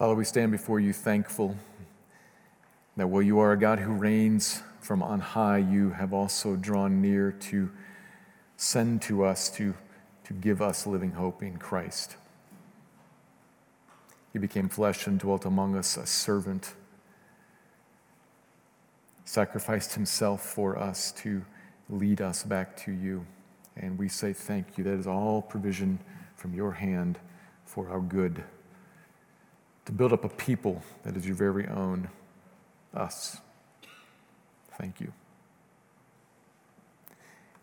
Father, we stand before you thankful that while you are a God who reigns from on high, you have also drawn near to send to us, to, to give us living hope in Christ. He became flesh and dwelt among us, a servant, sacrificed himself for us to lead us back to you. And we say thank you. That is all provision from your hand for our good to build up a people that is your very own, us. Thank you.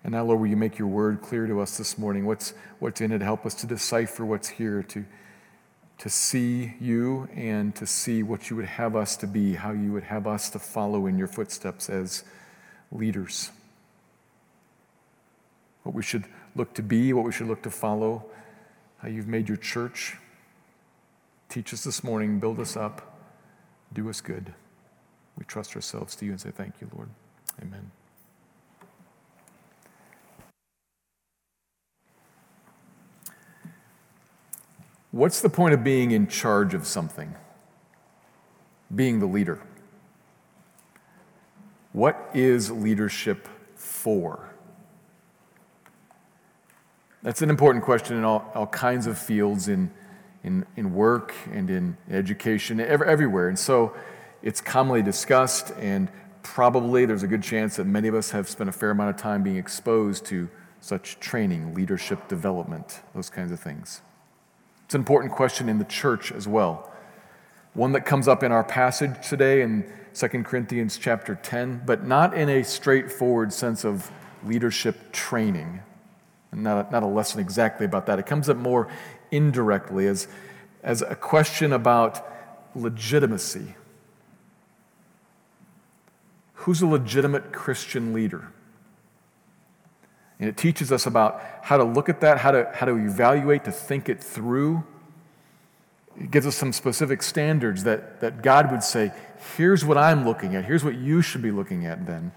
And now, Lord, will you make your word clear to us this morning? What's, what's in it? Help us to decipher what's here, to, to see you and to see what you would have us to be, how you would have us to follow in your footsteps as leaders. What we should look to be, what we should look to follow, how you've made your church Teach us this morning, build us up, do us good. We trust ourselves to you and say thank you, Lord. Amen. What's the point of being in charge of something? Being the leader. What is leadership for? That's an important question in all, all kinds of fields in in, in work and in education, everywhere. And so it's commonly discussed, and probably there's a good chance that many of us have spent a fair amount of time being exposed to such training, leadership development, those kinds of things. It's an important question in the church as well. One that comes up in our passage today in 2 Corinthians chapter 10, but not in a straightforward sense of leadership training. Not a, not a lesson exactly about that. It comes up more indirectly as, as a question about legitimacy. Who's a legitimate Christian leader? And it teaches us about how to look at that, how to, how to evaluate, to think it through. It gives us some specific standards that, that God would say, here's what I'm looking at, here's what you should be looking at then,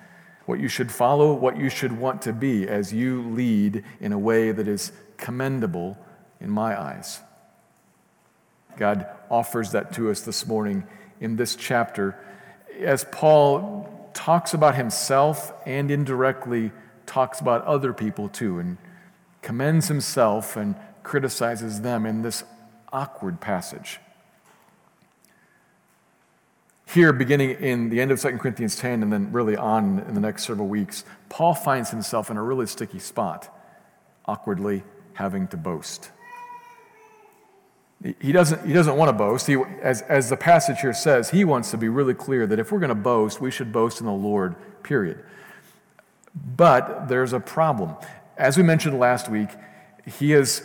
what you should follow, what you should want to be as you lead in a way that is commendable in my eyes. God offers that to us this morning in this chapter as Paul talks about himself and indirectly talks about other people too and commends himself and criticizes them in this awkward passage. Here, beginning in the end of 2 Corinthians 10 and then really on in the next several weeks, Paul finds himself in a really sticky spot, awkwardly having to boast. He doesn't, he doesn't want to boast. He, as, as the passage here says, he wants to be really clear that if we're going to boast, we should boast in the Lord, period. But there's a problem. As we mentioned last week, he has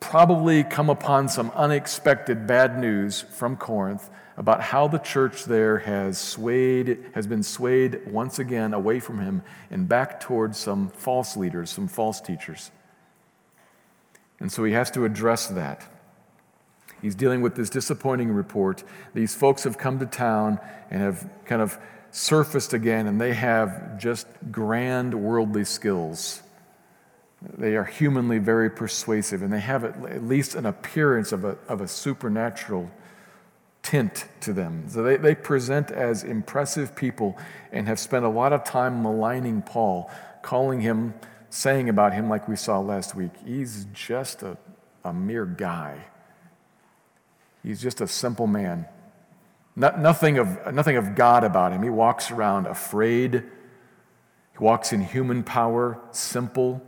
probably come upon some unexpected bad news from Corinth about how the church there has swayed, has been swayed once again away from him and back towards some false leaders, some false teachers. And so he has to address that. He's dealing with this disappointing report. These folks have come to town and have kind of surfaced again, and they have just grand worldly skills. They are humanly very persuasive, and they have at least an appearance of a, of a supernatural tint to them. So they, they present as impressive people and have spent a lot of time maligning Paul, calling him, saying about him, like we saw last week, he's just a, a mere guy. He's just a simple man. nothing, of, nothing of God about him. He walks around afraid. He walks in human power, simple.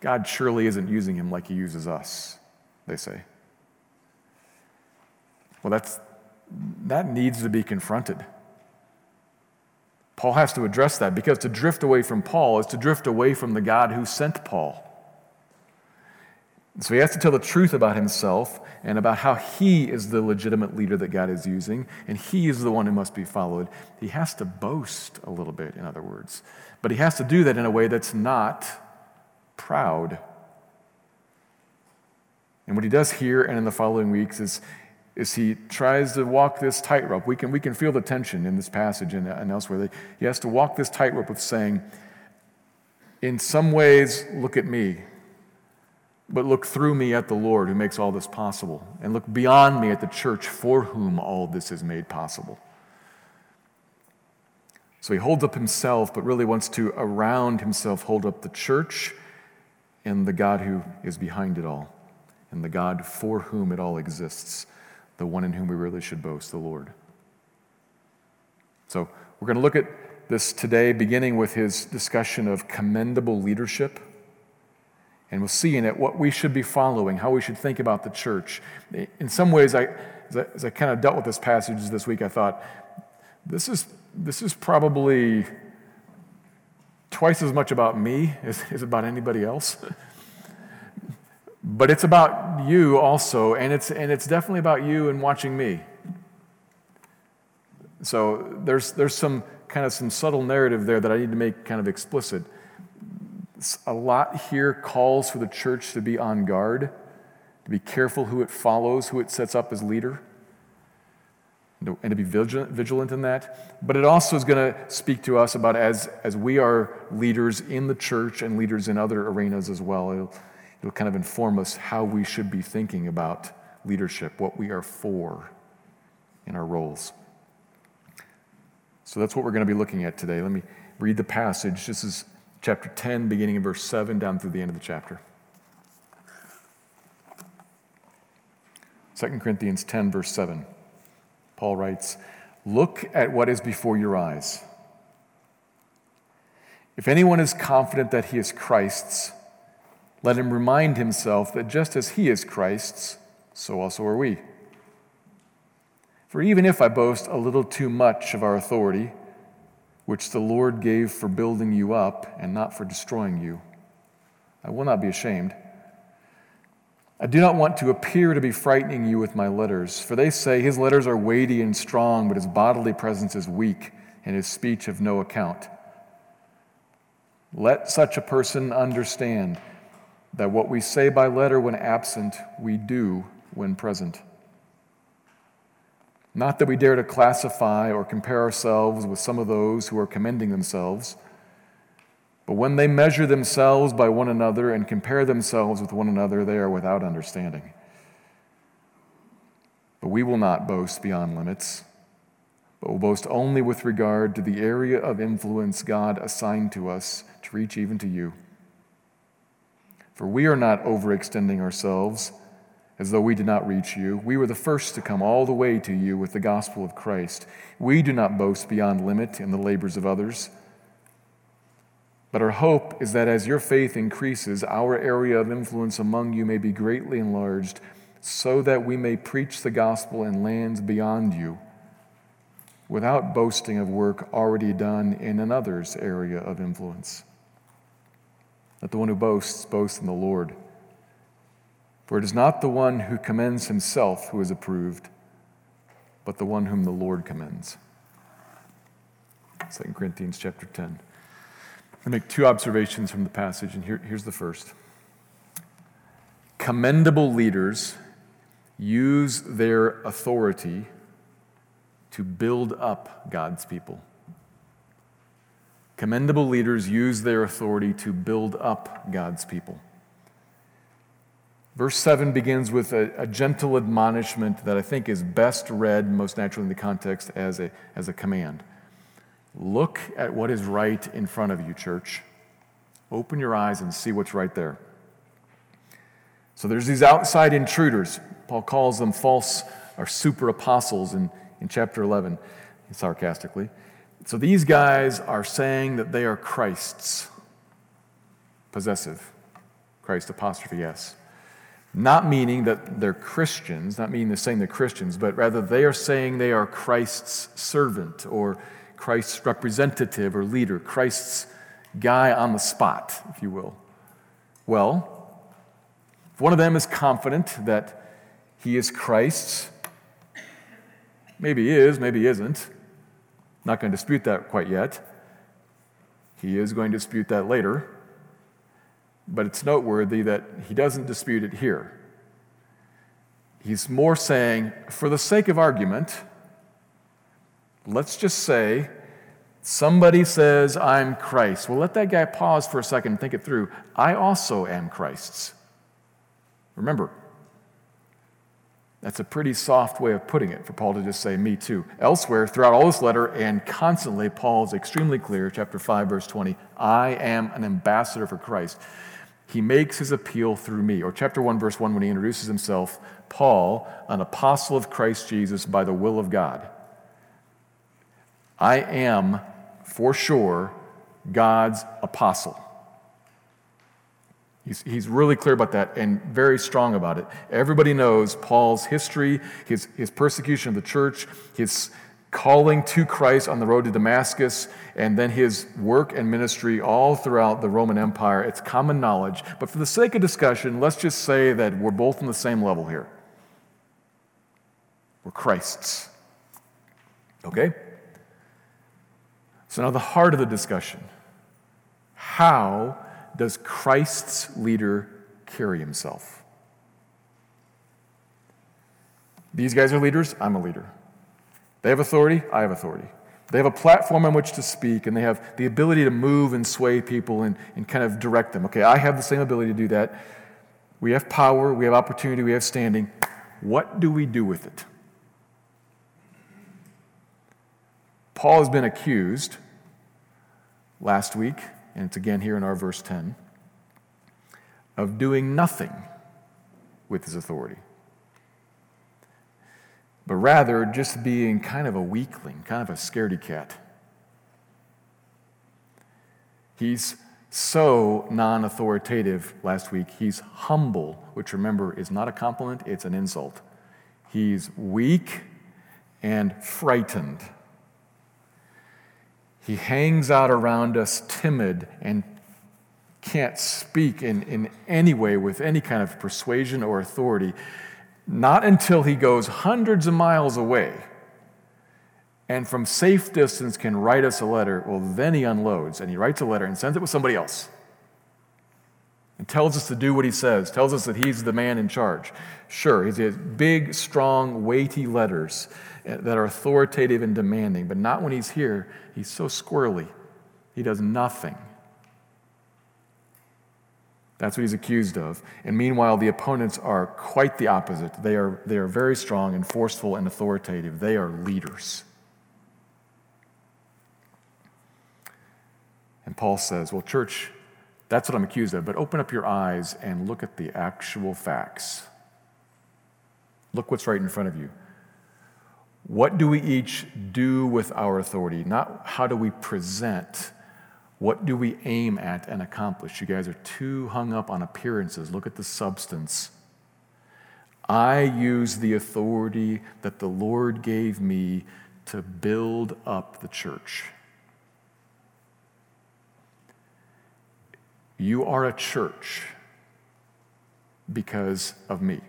God surely isn't using him like he uses us, they say. Well, that's, that needs to be confronted. Paul has to address that because to drift away from Paul is to drift away from the God who sent Paul. So he has to tell the truth about himself and about how he is the legitimate leader that God is using, and he is the one who must be followed. He has to boast a little bit, in other words. But he has to do that in a way that's not proud. And what he does here and in the following weeks is, is he tries to walk this tightrope. We can, we can feel the tension in this passage and, and elsewhere. He has to walk this tightrope of saying, in some ways, look at me but look through me at the Lord who makes all this possible, and look beyond me at the church for whom all this is made possible. So he holds up himself, but really wants to, around himself, hold up the church and the God who is behind it all, and the God for whom it all exists, the one in whom we really should boast, the Lord. So we're going to look at this today, beginning with his discussion of commendable leadership and we'll see in it what we should be following, how we should think about the church. In some ways, I, as, I, as I kind of dealt with this passage this week, I thought, this is, this is probably twice as much about me as, as about anybody else. but it's about you also, and it's, and it's definitely about you and watching me. So there's, there's some kind of some subtle narrative there that I need to make kind of explicit a lot here calls for the church to be on guard, to be careful who it follows, who it sets up as leader, and to be vigilant, vigilant in that. But it also is going to speak to us about as, as we are leaders in the church and leaders in other arenas as well. It'll, it'll kind of inform us how we should be thinking about leadership, what we are for in our roles. So that's what we're going to be looking at today. Let me read the passage. This is chapter 10, beginning in verse 7 down through the end of the chapter. 2 Corinthians 10, verse 7. Paul writes, Look at what is before your eyes. If anyone is confident that he is Christ's, let him remind himself that just as he is Christ's, so also are we. For even if I boast a little too much of our authority, which the Lord gave for building you up and not for destroying you. I will not be ashamed. I do not want to appear to be frightening you with my letters, for they say his letters are weighty and strong, but his bodily presence is weak and his speech of no account. Let such a person understand that what we say by letter when absent, we do when present. Not that we dare to classify or compare ourselves with some of those who are commending themselves, but when they measure themselves by one another and compare themselves with one another, they are without understanding. But we will not boast beyond limits, but will boast only with regard to the area of influence God assigned to us to reach even to you. For we are not overextending ourselves as though we did not reach you. We were the first to come all the way to you with the gospel of Christ. We do not boast beyond limit in the labors of others. But our hope is that as your faith increases, our area of influence among you may be greatly enlarged, so that we may preach the gospel in lands beyond you, without boasting of work already done in another's area of influence. Let the one who boasts boast in the Lord. For it is not the one who commends himself who is approved, but the one whom the Lord commends. 2 Corinthians chapter 10. I make two observations from the passage, and here, here's the first. Commendable leaders use their authority to build up God's people. Commendable leaders use their authority to build up God's people. Verse 7 begins with a, a, gentle admonishment that I think is best read, most naturally in the context, as a, as a command. Look at what is right in front of you, church. Open your eyes and see what's right there. So there's these outside intruders. Paul calls them false or super apostles in, in chapter 11, sarcastically. So these guys are saying that they are Christ's, possessive. Christ apostrophe S. Not meaning that they're Christians, not meaning they're saying they're Christians, but rather they are saying they are Christ's servant or Christ's representative or leader, Christ's guy on the spot, if you will. Well, If one of them is confident that he is Christ's, maybe he is, maybe he isn't. Not going to dispute that quite yet. He is going to dispute that later. But it's noteworthy that he doesn't dispute it here. He's more saying, for the sake of argument, let's just say somebody says, I'm Christ. Well, let that guy pause for a second and think it through. I also am Christ's. Remember, that's a pretty soft way of putting it for Paul to just say, Me too. Elsewhere, throughout all this letter and constantly, Paul is extremely clear, chapter 5, verse 20, I am an ambassador for Christ. He makes his appeal through me. Or chapter 1, verse 1, when he introduces himself, Paul, an apostle of Christ Jesus by the will of God. I am, for sure, God's apostle. He's, he's really clear about that and very strong about it. Everybody knows Paul's history, his, his persecution of the church, his calling to Christ on the road to Damascus, and then his work and ministry all throughout the Roman Empire. It's common knowledge. But for the sake of discussion, let's just say that we're both on the same level here. We're Christ's. Okay? So now the heart of the discussion. How does Christ's leader carry himself? These guys are leaders, I'm a leader. They have authority, I have authority. They have a platform on which to speak, and they have the ability to move and sway people and, and kind of direct them. Okay, I have the same ability to do that. We have power, we have opportunity, we have standing. What do we do with it? Paul has been accused last week and it's again here in our verse 10, of doing nothing with his authority, but rather just being kind of a weakling, kind of a scaredy cat. He's so non authoritative last week. He's humble, which remember is not a compliment, it's an insult. He's weak and frightened. He hangs out around us timid and can't speak in, in any way with any kind of persuasion or authority, not until he goes hundreds of miles away and from safe distance can write us a letter. Well, then he unloads and he writes a letter and sends it with somebody else and tells us to do what he says, tells us that he's the man in charge. Sure, he has big, strong, weighty letters that are authoritative and demanding, but not when he's here. He's so squirrely. He does nothing. That's what he's accused of. And meanwhile, the opponents are quite the opposite. They are, they are very strong and forceful and authoritative. They are leaders. And Paul says, Well, church, that's what I'm accused of, but open up your eyes and look at the actual facts. Look what's right in front of you. What do we each do with our authority? Not how do we present, what do we aim at and accomplish? You guys are too hung up on appearances. Look at the substance. I use the authority that the Lord gave me to build up the church. You are a church because of me.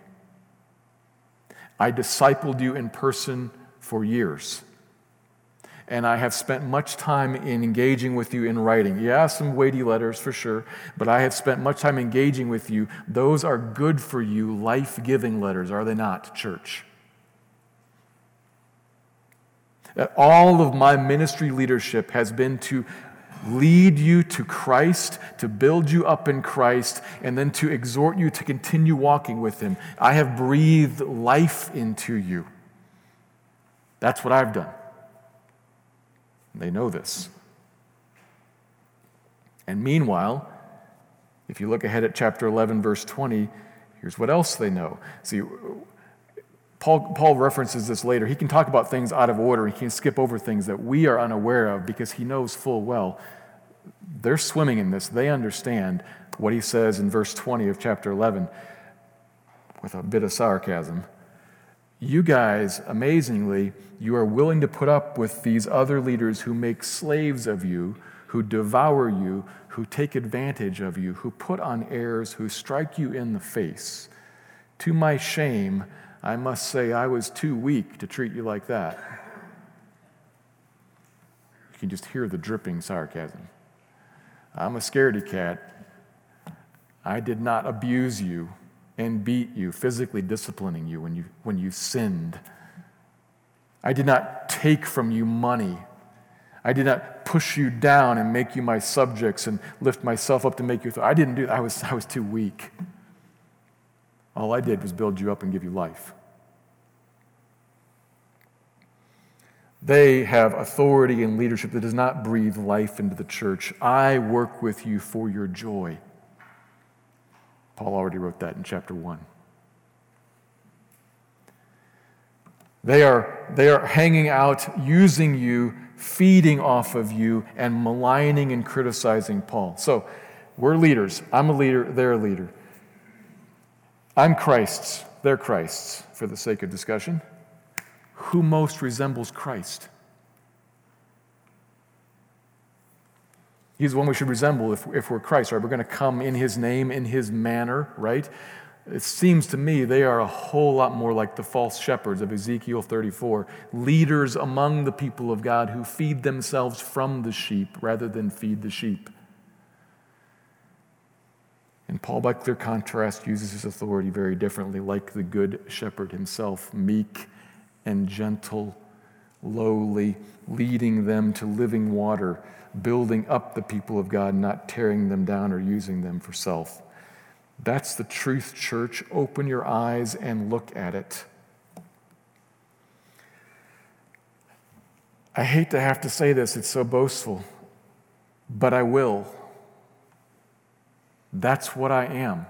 I discipled you in person for years. And I have spent much time in engaging with you in writing. Yeah, some weighty letters for sure, but I have spent much time engaging with you. Those are good for you, life giving letters, are they not, church? That all of my ministry leadership has been to lead you to Christ, to build you up in Christ, and then to exhort you to continue walking with Him. I have breathed life into you. That's what I've done. They know this. And meanwhile, if you look ahead at chapter 11, verse 20, here's what else they know. See, Paul, Paul references this later. He can talk about things out of order. He can skip over things that we are unaware of because he knows full well they're swimming in this. They understand what he says in verse 20 of chapter 11 with a bit of sarcasm. You guys, amazingly, you are willing to put up with these other leaders who make slaves of you, who devour you, who take advantage of you, who put on airs, who strike you in the face. To my shame, I must say I was too weak to treat you like that. You can just hear the dripping sarcasm. I'm a scaredy cat. I did not abuse you and beat you, physically disciplining you when you, when you sinned. I did not take from you money. I did not push you down and make you my subjects and lift myself up to make you. Th- I didn't do that. I was, I was too weak. All I did was build you up and give you life. They have authority and leadership that does not breathe life into the church. I work with you for your joy. Paul already wrote that in chapter 1. They are, they are hanging out, using you, feeding off of you, and maligning and criticizing Paul. So we're leaders. I'm a leader, they're a leader. I'm Christ's, they're Christ's, for the sake of discussion. Who most resembles Christ? He's the one we should resemble if, if we're Christ, right? We're going to come in his name, in his manner, right? It seems to me they are a whole lot more like the false shepherds of Ezekiel 34, leaders among the people of God who feed themselves from the sheep rather than feed the sheep. And Paul, by clear contrast, uses his authority very differently, like the good shepherd himself, meek and gentle, lowly, leading them to living water building up the people of God, not tearing them down or using them for self. That's the truth, church. Open your eyes and look at it. I hate to have to say this, it's so boastful, but I will. That's what I am.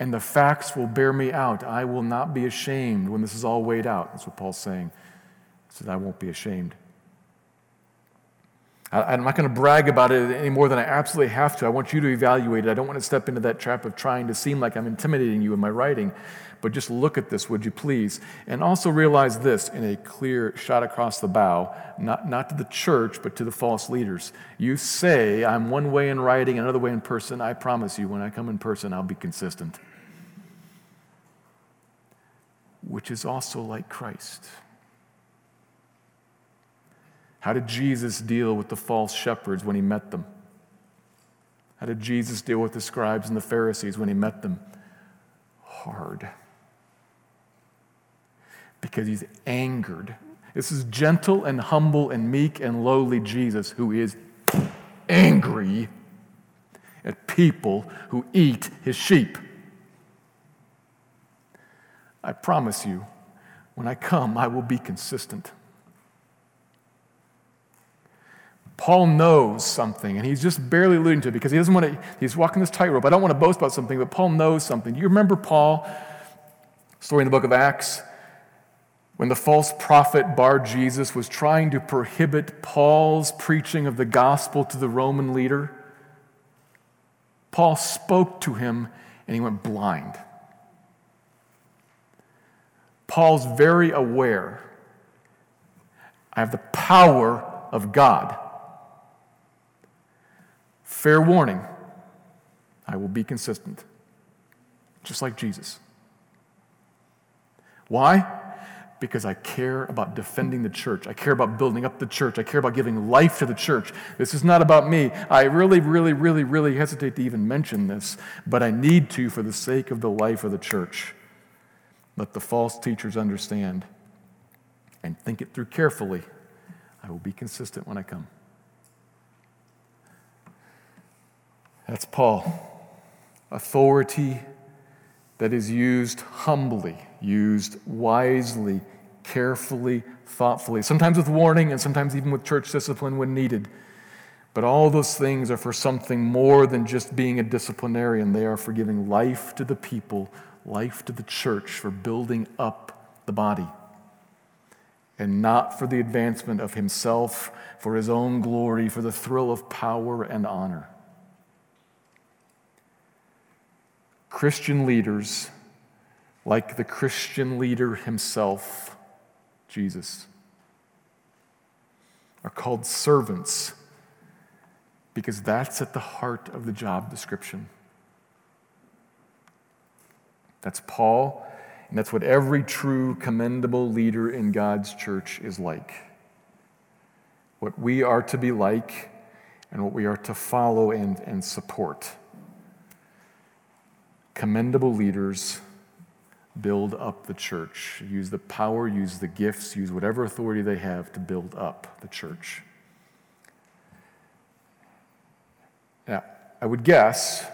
And the facts will bear me out. I will not be ashamed when this is all weighed out. That's what Paul's saying. Says, I won't be ashamed. I'm not going to brag about it any more than I absolutely have to. I want you to evaluate it. I don't want to step into that trap of trying to seem like I'm intimidating you in my writing, but just look at this, would you please? And also realize this in a clear shot across the bow, not, not to the church, but to the false leaders. You say, I'm one way in writing, another way in person. I promise you, when I come in person, I'll be consistent. Which is also like Christ. How did Jesus deal with the false shepherds when he met them? How did Jesus deal with the scribes and the Pharisees when he met them? Hard. Because he's angered. This is gentle and humble and meek and lowly Jesus who is angry at people who eat his sheep. I promise you, when I come, I will be consistent. Paul knows something, and he's just barely alluding to it because he doesn't want to, he's walking this tightrope. I don't want to boast about something, but Paul knows something. Do you remember Paul, story in the book of Acts, when the false prophet Bar Jesus was trying to prohibit Paul's preaching of the gospel to the Roman leader? Paul spoke to him and he went blind. Paul's very aware I have the power of God. Fair warning, I will be consistent, just like Jesus. Why? Because I care about defending the church. I care about building up the church. I care about giving life to the church. This is not about me. I really, really, really, really hesitate to even mention this, but I need to for the sake of the life of the church. Let the false teachers understand and think it through carefully. I will be consistent when I come. That's Paul. Authority that is used humbly, used wisely, carefully, thoughtfully, sometimes with warning and sometimes even with church discipline when needed. But all those things are for something more than just being a disciplinarian. They are for giving life to the people, life to the church, for building up the body. And not for the advancement of himself, for his own glory, for the thrill of power and honor. Christian leaders, like the Christian leader himself, Jesus, are called servants because that's at the heart of the job description. That's Paul, and that's what every true commendable leader in God's church is like. What we are to be like and what we are to follow and, and support. Commendable leaders build up the church. Use the power, use the gifts, use whatever authority they have to build up the church. Now, I would guess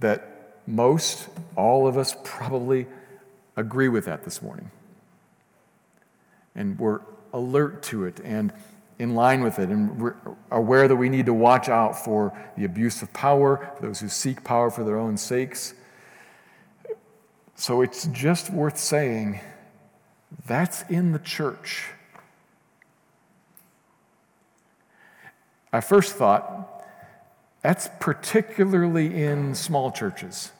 that most, all of us probably agree with that this morning. And we're alert to it and in line with it, and we're aware that we need to watch out for the abuse of power, for those who seek power for their own sakes. So it's just worth saying that's in the church. I first thought, that's particularly in small churches.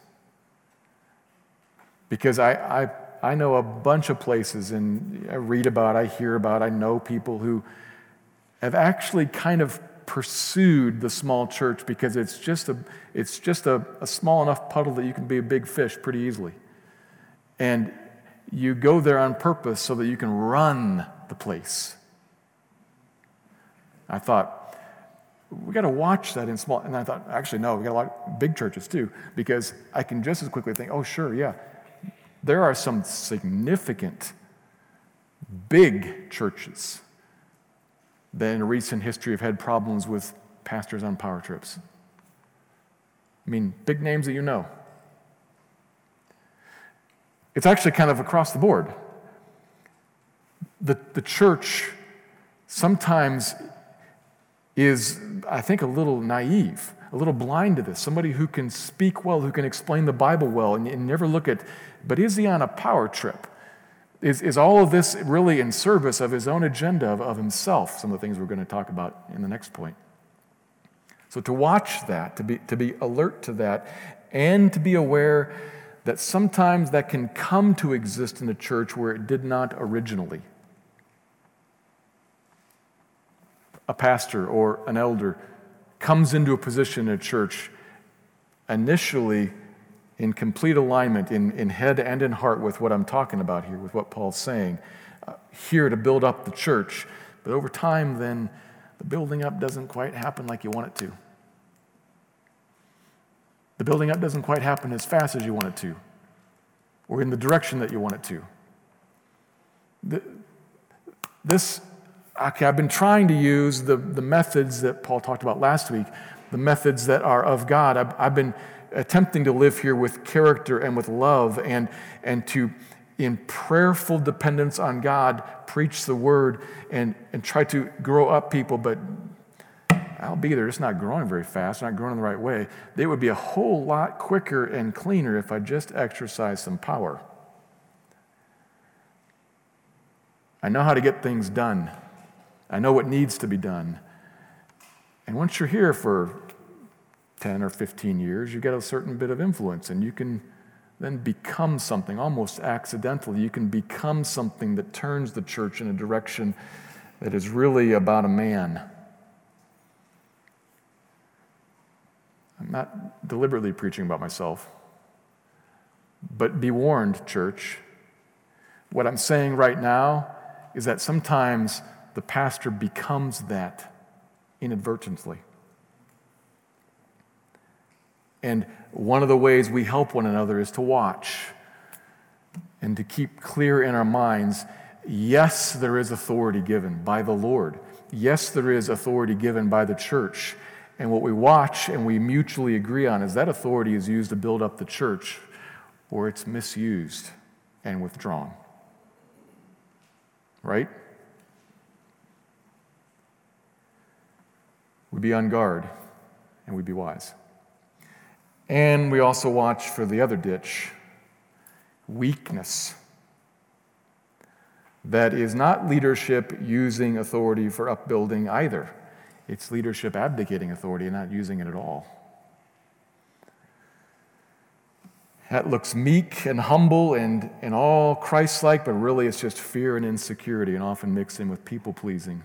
Because I, I, I know a bunch of places, and I read about, I hear about, I know people who have actually kind of pursued the small church because it's just a, it's just a, a small enough puddle that you can be a big fish pretty easily. And you go there on purpose so that you can run the place. I thought, we got to watch that in small. And I thought, actually, no, we got to watch big churches too, because I can just as quickly think, oh, sure, yeah. There are some significant, big churches that in recent history have had problems with pastors on power trips. I mean, big names that you know. It's actually kind of across the board. The, the church sometimes is, I think, a little naive, a little blind to this. Somebody who can speak well, who can explain the Bible well, and, and never look at, but is he on a power trip? Is, is all of this really in service of his own agenda, of, of himself? Some of the things we're going to talk about in the next point. So, to watch that, to be, to be alert to that, and to be aware that sometimes that can come to exist in a church where it did not originally. a pastor or an elder comes into a position in a church initially in complete alignment, in, in head and in heart with what I'm talking about here, with what Paul's saying, uh, here to build up the church. But over time, then, the building up doesn't quite happen like you want it to. The building up doesn't quite happen as fast as you want it to, or in the direction that you want it to. The, this okay, I've been trying to use the, the methods that Paul talked about last week, the methods that are of God. I've, I've been attempting to live here with character and with love and, and to, in prayerful dependence on God, preach the word and, and try to grow up people, but I'll be there. It's not growing very fast, not growing in the right way. They would be a whole lot quicker and cleaner if I just exercised some power. I know how to get things done. I know what needs to be done. And once you're here for 10 or 15 years, you get a certain bit of influence and you can then become something almost accidentally. You can become something that turns the church in a direction that is really about a man. I'm not deliberately preaching about myself. But be warned, church. What I'm saying right now is that sometimes the pastor becomes that inadvertently. And one of the ways we help one another is to watch and to keep clear in our minds yes, there is authority given by the Lord. Yes, there is authority given by the church. And what we watch and we mutually agree on is that authority is used to build up the church or it's misused and withdrawn. Right? We'd be on guard and we'd be wise. And we also watch for the other ditch weakness. That is not leadership using authority for upbuilding either. It's leadership abdicating authority and not using it at all. That looks meek and humble and, and all Christ like, but really it's just fear and insecurity and often mixed in with people pleasing.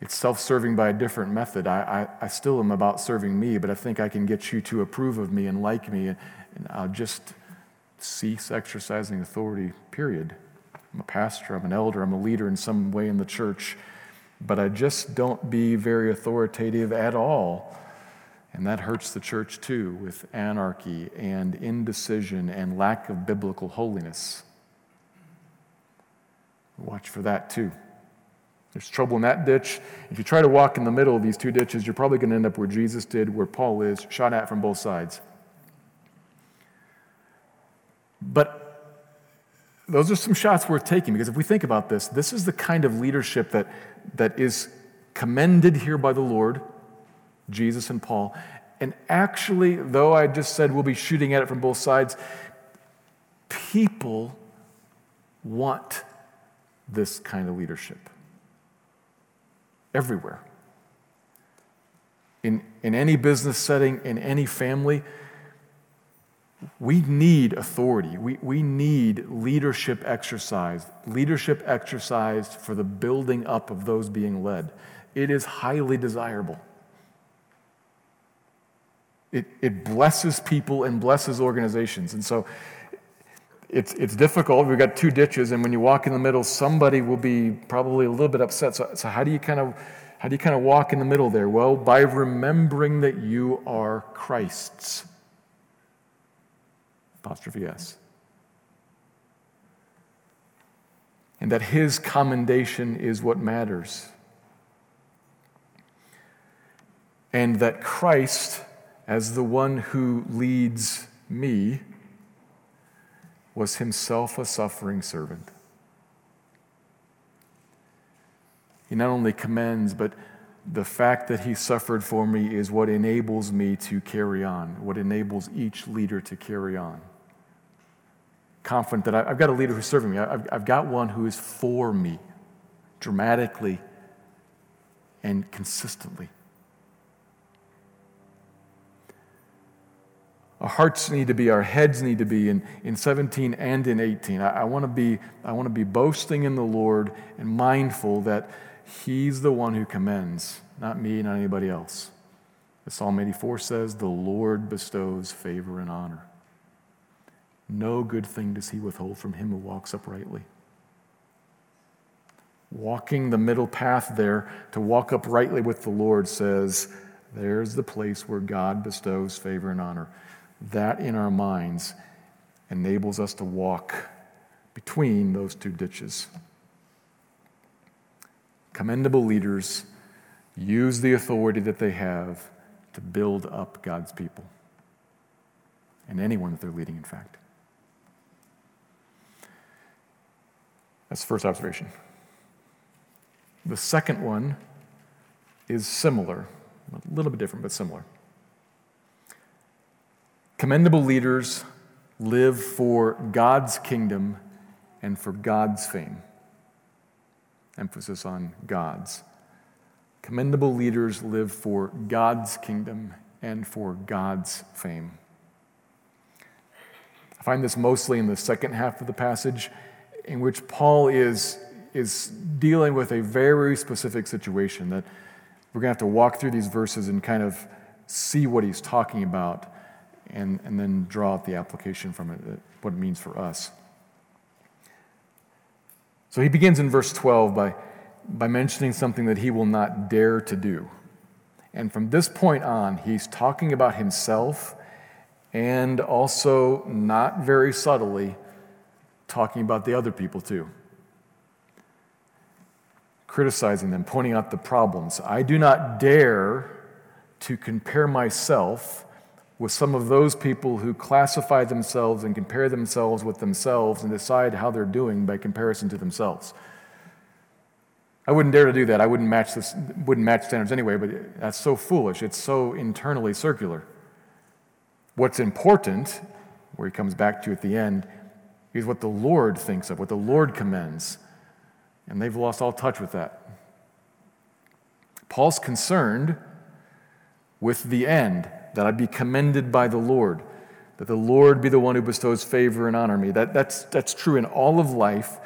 It's self serving by a different method. I, I, I, still am about serving me, but I think I can get you to approve of me and like me, and, and I'll just cease exercising authority, period. I'm a pastor, I'm an elder, I'm a leader in some way in the church, but I just don't be very authoritative at all. And that hurts the church too, with anarchy and indecision and lack of biblical holiness. Watch for that too. There's trouble in that ditch. If you try to walk in the middle of these two ditches, you're probably going to end up where Jesus did, where Paul is, shot at from both sides. But those are some shots worth taking because if we think about this, this is the kind of leadership that, that is commended here by the Lord, Jesus and Paul. And actually, though I just said we'll be shooting at it from both sides, people want this kind of leadership everywhere. In, in any business setting, in any family, we need authority. We, we need leadership exercise, leadership exercised for the building up of those being led. It is highly desirable. It, it blesses people and blesses organizations. And so it's, it's difficult. We've got two ditches, and when you walk in the middle, somebody will be probably a little bit upset. So, so how do you kind of how do you kind of walk in the middle there? Well, by remembering that you are Christ's. Apostrophe S. And that his commendation is what matters. And that Christ, as the one who leads me, was himself a suffering servant. He not only commends, but the fact that he suffered for me is what enables me to carry on, what enables each leader to carry on. Confident that I've got a leader who's serving me, I've got one who is for me dramatically and consistently. Our hearts need to be, our heads need to be in, in 17 and in 18. I, I want to be, I want to be boasting in the Lord and mindful that He's the one who commends, not me, not anybody else. As Psalm 84 says, the Lord bestows favor and honor. No good thing does he withhold from him who walks uprightly. Walking the middle path there to walk uprightly with the Lord says, there's the place where God bestows favor and honor. That in our minds enables us to walk between those two ditches. Commendable leaders use the authority that they have to build up God's people and anyone that they're leading, in fact. That's the first observation. The second one is similar, a little bit different, but similar. Commendable leaders live for God's kingdom and for God's fame emphasis on God's. Commendable leaders live for God's kingdom and for God's fame. I find this mostly in the second half of the passage, in which Paul is, is dealing with a very specific situation that we're going to have to walk through these verses and kind of see what he's talking about and, and then draw out the application from it, what it means for us. So he begins in verse 12 by, by mentioning something that he will not dare to do. And from this point on, he's talking about himself and also, not very subtly, talking about the other people too. Criticizing them, pointing out the problems. I do not dare to compare myself with some of those people who classify themselves and compare themselves with themselves and decide how they're doing by comparison to themselves. I wouldn't dare to do that. I wouldn't match this, wouldn't match standards anyway, but that's so foolish. It's so internally circular. What's important, where he comes back to at the end, is what the Lord thinks of, what the Lord commends. And they've lost all touch with that. Paul's concerned with the end that I be commended by the Lord, that the Lord be the one who bestows favor and honor me. That, that's, that's true in all of life.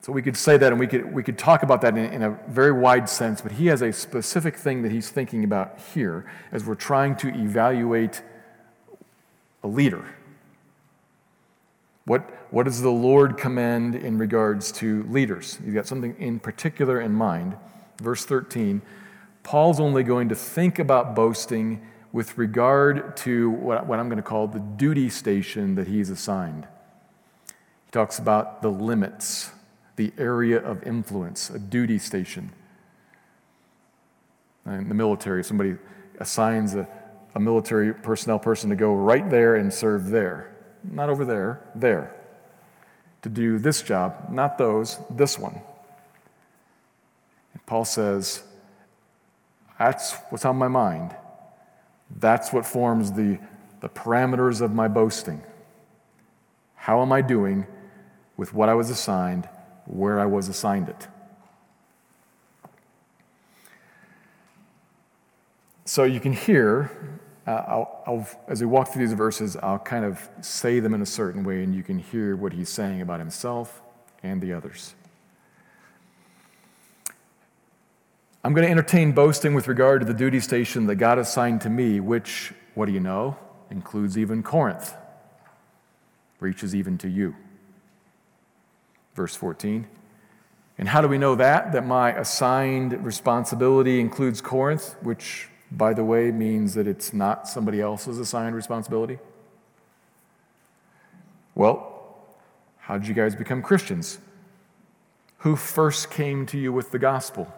So we could say that and we could, we could talk about that in, in, a very wide sense, but he has a specific thing that he's thinking about here as we're trying to evaluate a leader. What, what does the Lord commend in regards to leaders? You've got something in particular in mind. Verse 13 Paul's only going to think about boasting with regard to what, what I'm going to call the duty station that he's assigned. He talks about the limits, the area of influence, a duty station. In the military, somebody assigns a, a military personnel person to go right there and serve there. Not over there, there. To do this job, not those, this one. And Paul says, that's what's on my mind. That's what forms the, the parameters of my boasting. How am I doing with what I was assigned, where I was assigned it? So you can hear, uh, I'll, I'll, as we walk through these verses, I'll kind of say them in a certain way, and you can hear what he's saying about himself and the others. I'm going to entertain boasting with regard to the duty station that God assigned to me, which, what do you know, includes even Corinth, reaches even to you. Verse 14. And how do we know that? That my assigned responsibility includes Corinth, which, by the way, means that it's not somebody else's assigned responsibility? Well, how did you guys become Christians? Who first came to you with the gospel?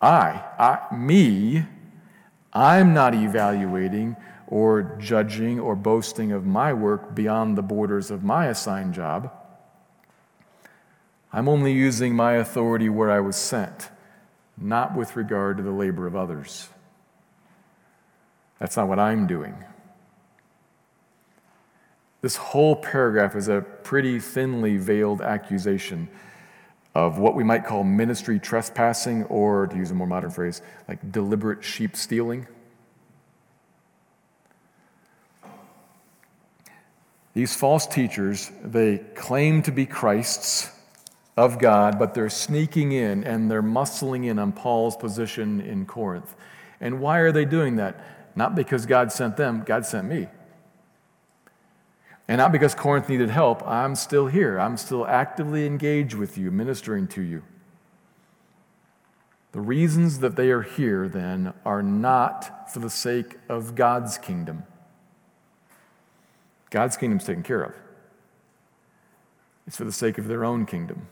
I, I, me, I'm not evaluating or judging or boasting of my work beyond the borders of my assigned job. I'm only using my authority where I was sent, not with regard to the labor of others. That's not what I'm doing. This whole paragraph is a pretty thinly veiled accusation of what we might call ministry trespassing, or to use a more modern phrase, like deliberate sheep stealing. These false teachers, they claim to be Christ's of God, but they're sneaking in and they're muscling in on Paul's position in Corinth. And why are they doing that? Not because God sent them, God sent me. And not because Corinth needed help, I'm still here. I'm still actively engaged with you, ministering to you. The reasons that they are here, then, are not for the sake of God's kingdom. God's kingdom's taken care of, it's for the sake of their own kingdom.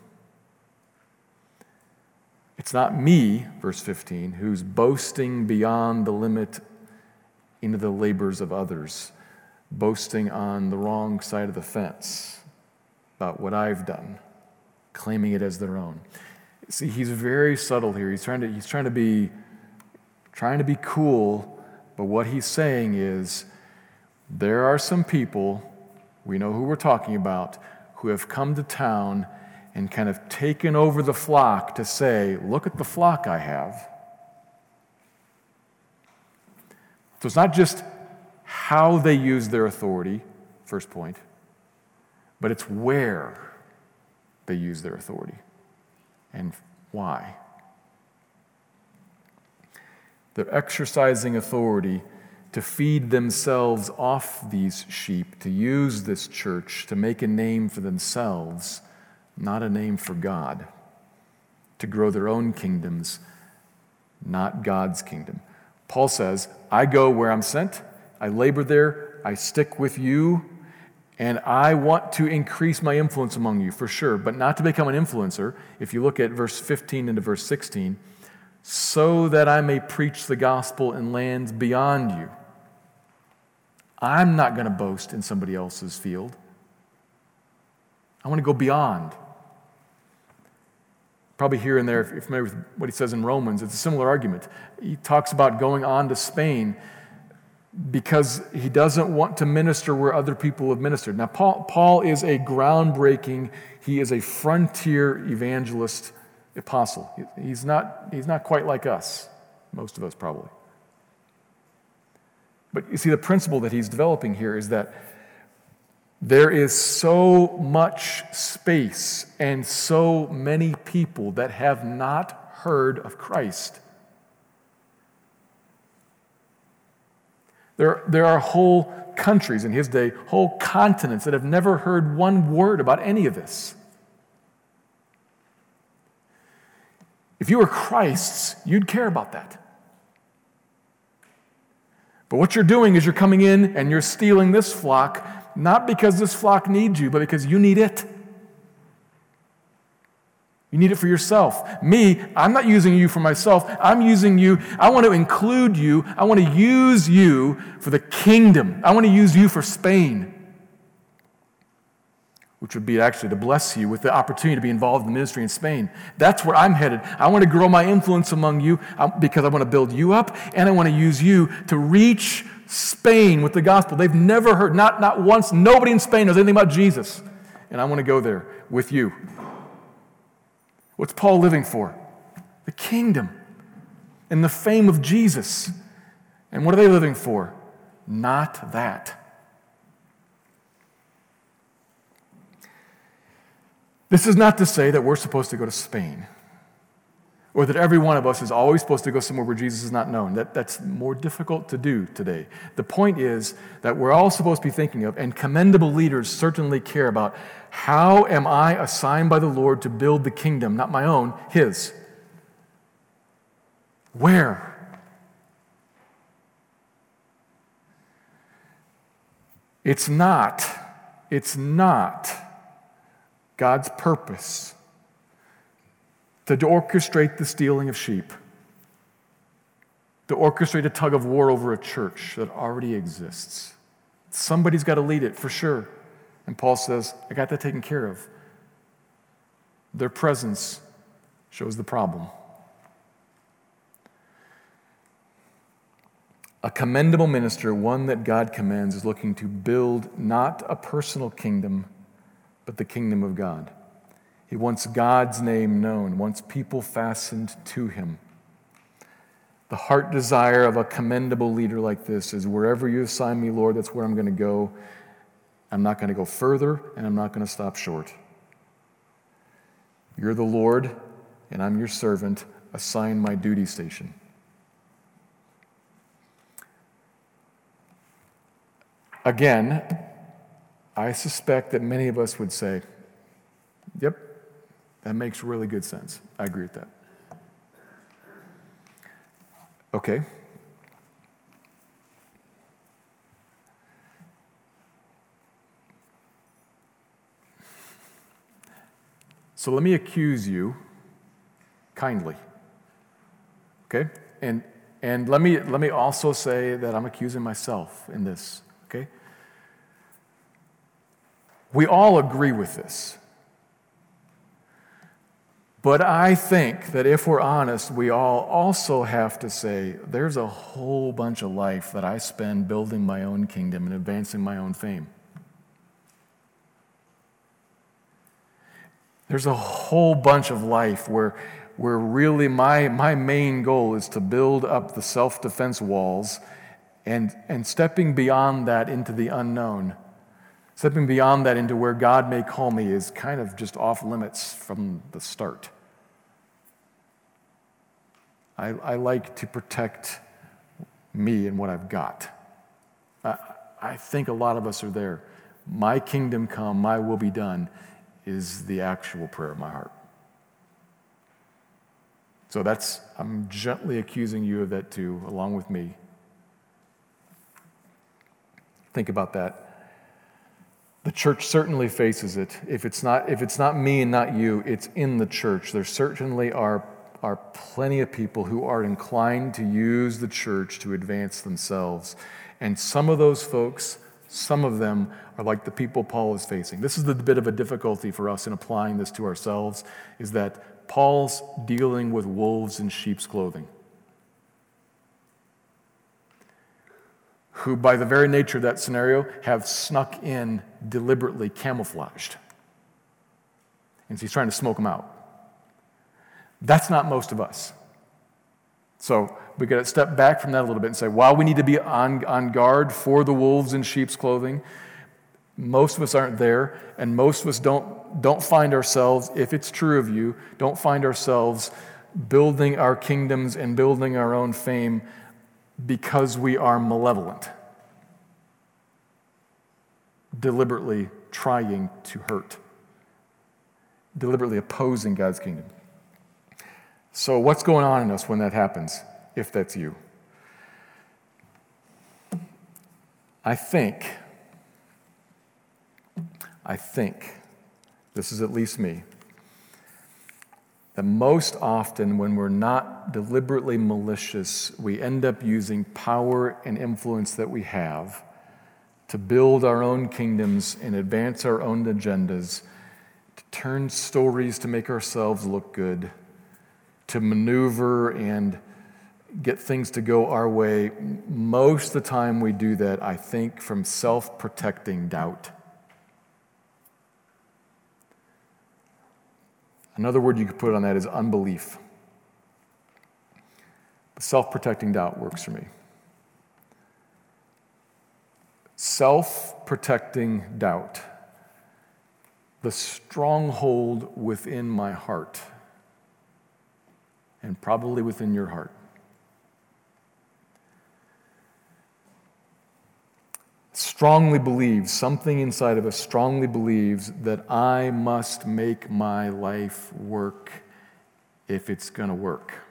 It's not me, verse 15, who's boasting beyond the limit into the labors of others boasting on the wrong side of the fence about what I've done, claiming it as their own. See, he's very subtle here. He's trying to, he's trying to be trying to be cool, but what he's saying is there are some people, we know who we're talking about, who have come to town and kind of taken over the flock to say, look at the flock I have. So it's not just how they use their authority, first point, but it's where they use their authority and why. They're exercising authority to feed themselves off these sheep, to use this church to make a name for themselves, not a name for God, to grow their own kingdoms, not God's kingdom. Paul says, I go where I'm sent. I labor there, I stick with you, and I want to increase my influence among you for sure, but not to become an influencer. If you look at verse 15 into verse 16, so that I may preach the gospel in lands beyond you. I'm not going to boast in somebody else's field. I want to go beyond. Probably here and there, if you're familiar with what he says in Romans, it's a similar argument. He talks about going on to Spain because he doesn't want to minister where other people have ministered. Now, Paul, Paul is a groundbreaking, he is a frontier evangelist apostle. He's not, he's not quite like us, most of us probably. But you see, the principle that he's developing here is that There is so much space and so many people that have not heard of Christ. There, there are whole countries in his day, whole continents that have never heard one word about any of this. If you were Christ's, you'd care about that. But what you're doing is you're coming in and you're stealing this flock, not because this flock needs you, but because you need it. You need it for yourself. Me, I'm not using you for myself. I'm using you. I want to include you. I want to use you for the kingdom. I want to use you for Spain, which would be actually to bless you with the opportunity to be involved in the ministry in Spain. That's where I'm headed. I want to grow my influence among you um, because I want to build you up and I want to use you to reach Spain with the gospel. They've never heard, not, not once, nobody in Spain knows anything about Jesus. And I want to go there with you. What's Paul living for? The kingdom and the fame of Jesus. And what are they living for? Not that. This is not to say that we're supposed to go to Spain or that every one of us is always supposed to go somewhere where Jesus is not known. That, that's more difficult to do today. The point is that we're all supposed to be thinking of, and commendable leaders certainly care about how am I assigned by the Lord to build the kingdom, not my own, His? Where? It's not, it's not God's purpose to orchestrate the stealing of sheep, to orchestrate a tug of war over a church that already exists. Somebody's got to lead it for sure. And Paul says, I got that taken care of. Their presence shows the problem. A commendable minister, one that God commends, is looking to build not a personal kingdom, but the kingdom of God. He wants God's name known, wants people fastened to him. The heart desire of a commendable leader like this is wherever you assign me, Lord, that's where I'm going to go. I'm not going to go further, and I'm not going to stop short. You're the Lord, and I'm your servant. Assign my duty station. Again, I suspect that many of us would say, Yep, that makes really good sense. I agree with that. Okay. So let me accuse you kindly. Okay? And and let me let me also say that I'm accusing myself in this, okay? We all agree with this. But I think that if we're honest, we all also have to say there's a whole bunch of life that I spend building my own kingdom and advancing my own fame. There's a whole bunch of life where, where really my, my main goal is to build up the self defense walls and, and stepping beyond that into the unknown. Stepping beyond that into where God may call me is kind of just off limits from the start. I, I like to protect me and what I've got. I, I think a lot of us are there. My kingdom come, my will be done is the actual prayer of my heart. So that's, I'm gently accusing you of that too, along with me. Think about that. The church certainly faces it. If it's not, if it's not me and not you, it's in the church. There certainly are are plenty of people who are inclined to use the church to advance themselves. And some of those folks, some of them are like the people Paul is facing. This is the bit of a difficulty for us in applying this to ourselves is that Paul's dealing with wolves in sheep's clothing. Who, by the very nature of that scenario, have snuck in deliberately camouflaged. And so he's trying to smoke them out. That's not most of us. So we got to step back from that a little bit and say, while we need to be on, on guard for the wolves in sheep's clothing, Most of us aren't there, and most of us don't, don't find ourselves, if it's true of you, don't find ourselves building our kingdoms and building our own fame because we are malevolent, deliberately trying to hurt, deliberately opposing God's kingdom. So, what's going on in us when that happens, if that's you? I think, I think, this is at least me, that most often when we're not deliberately malicious, we end up using power and influence that we have to build our own kingdoms and advance our own agendas, to turn stories to make ourselves look good, to maneuver and get things to go our way. Most of the time, we do that, I think, from self protecting doubt. Another word you could put on that is unbelief. Self protecting doubt works for me. Self protecting doubt, the stronghold within my heart, and probably within your heart. strongly believes, something inside of us strongly believes that I must make my life work if it's going to work.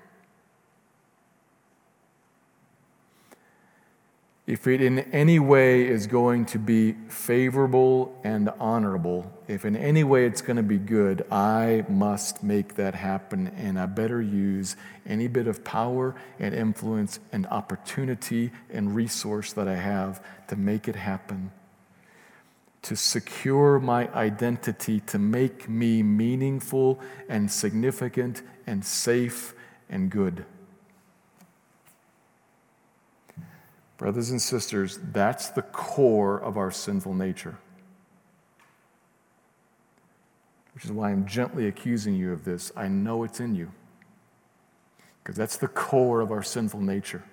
If it in any way is going to be favorable and honorable, if in any way it's going to be good, I must make that happen. And I better use any bit of power and influence and opportunity and resource that I have to make it happen, to secure my identity, to make me meaningful and significant and safe and good. Brothers and sisters, that's the core of our sinful nature. Which is why I'm gently accusing you of this. I know it's in you. Because that's the core of our sinful nature.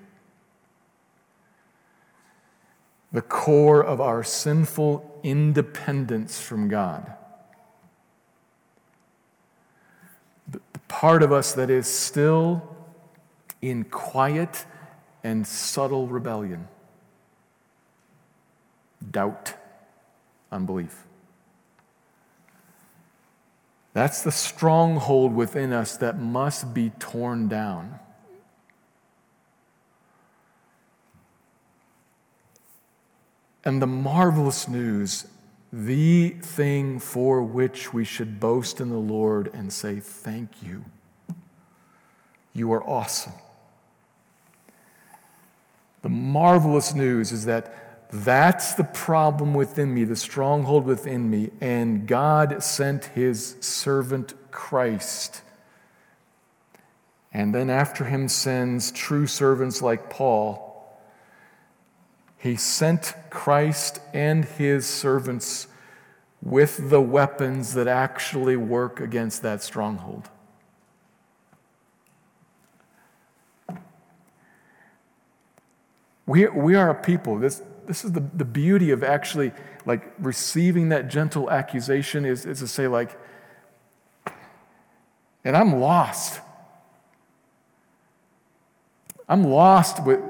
The core of our sinful independence from God. The part of us that is still in quiet and subtle rebellion, doubt, unbelief. That's the stronghold within us that must be torn down. And the marvelous news, the thing for which we should boast in the Lord and say, Thank you. You are awesome. The marvelous news is that that's the problem within me, the stronghold within me, and God sent his servant Christ. And then after him sends true servants like Paul. He sent Christ and his servants with the weapons that actually work against that stronghold. We, we are a people. This, this is the, the beauty of actually like receiving that gentle accusation is, is to say, like, and I'm lost. I'm lost with,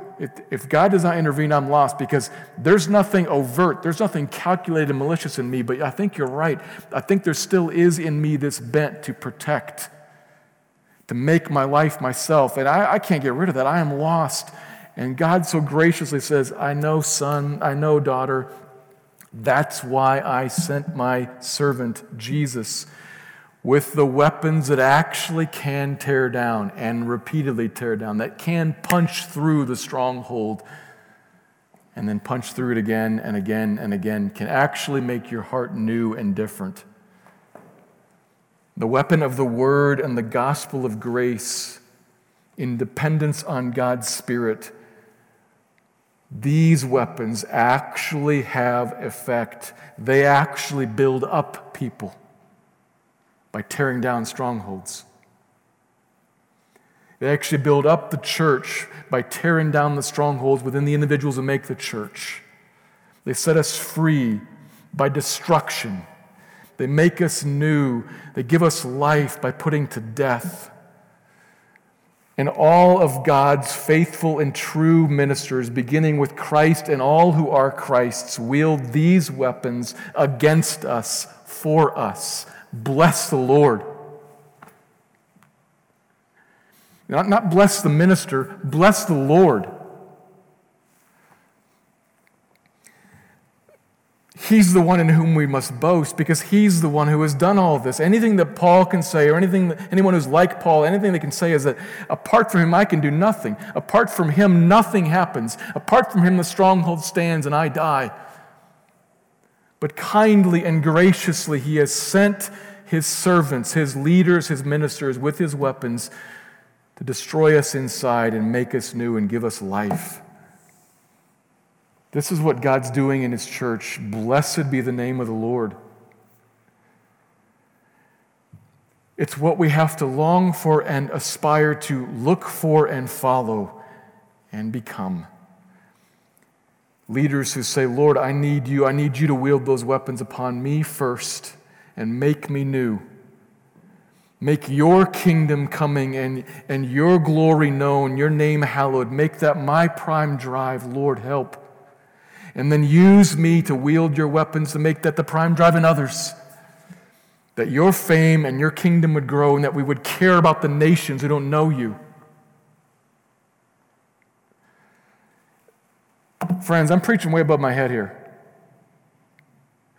if, God does not intervene, I'm lost because there's nothing overt, there's nothing calculated malicious in me, but I think you're right. I think there still is in me this bent to protect, to make my life myself, and I, I can't get rid of that. I am lost. And God so graciously says, I know, son, I know, daughter. That's why I sent my servant Jesus with the weapons that actually can tear down and repeatedly tear down, that can punch through the stronghold and then punch through it again and again and again, can actually make your heart new and different. The weapon of the word and the gospel of grace in dependence on God's Spirit these weapons actually have effect. They actually build up people by tearing down strongholds. They actually build up the church by tearing down the strongholds within the individuals who make the church. They set us free by destruction. They make us new. They give us life by putting to death. And all of God's faithful and true ministers, beginning with Christ and all who are Christ's, wield these weapons against us, for us. Bless the Lord. Not, not bless the minister, bless the Lord. He's the one in whom we must boast because he's the one who has done all this. Anything that Paul can say, or anything that, anyone who's like Paul, anything they can say is that apart from him, I can do nothing. Apart from him, nothing happens. Apart from him, the stronghold stands and I die. But kindly and graciously, he has sent his servants, his leaders, his ministers with his weapons to destroy us inside and make us new and give us life. This is what God's doing in His church. Blessed be the name of the Lord. It's what we have to long for and aspire to look for and follow and become. Leaders who say, Lord, I need you. I need you to wield those weapons upon me first and make me new. Make your kingdom coming and, and your glory known, your name hallowed. Make that my prime drive. Lord, help and then use me to wield your weapons to make that the prime drive in others. That your fame and your kingdom would grow and that we would care about the nations who don't know you. Friends, I'm preaching way above my head here.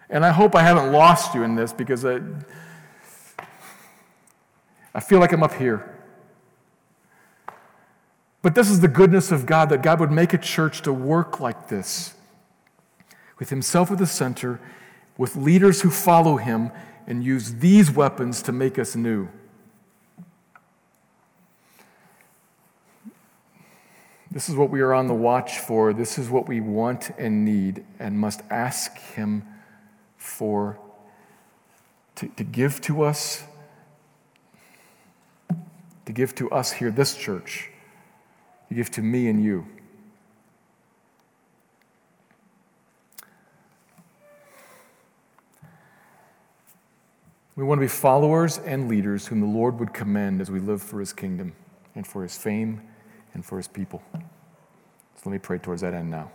And I hope I haven't lost you in this because I, I feel like I'm up here. But this is the goodness of God that God would make a church to work like this with himself at the center, with leaders who follow him, and use these weapons to make us new. This is what we are on the watch for. This is what we want and need and must ask Him for to, to give to us, to give to us here, this church, to give to me and you. We want to be followers and leaders whom the Lord would commend as we live for his kingdom and for his fame and for his people. So let me pray towards that end now.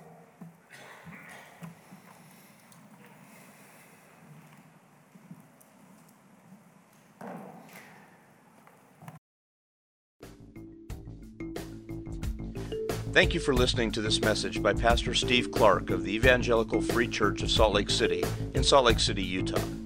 Thank you for listening to this message by Pastor Steve Clark of the Evangelical Free Church of Salt Lake City in Salt Lake City, Utah.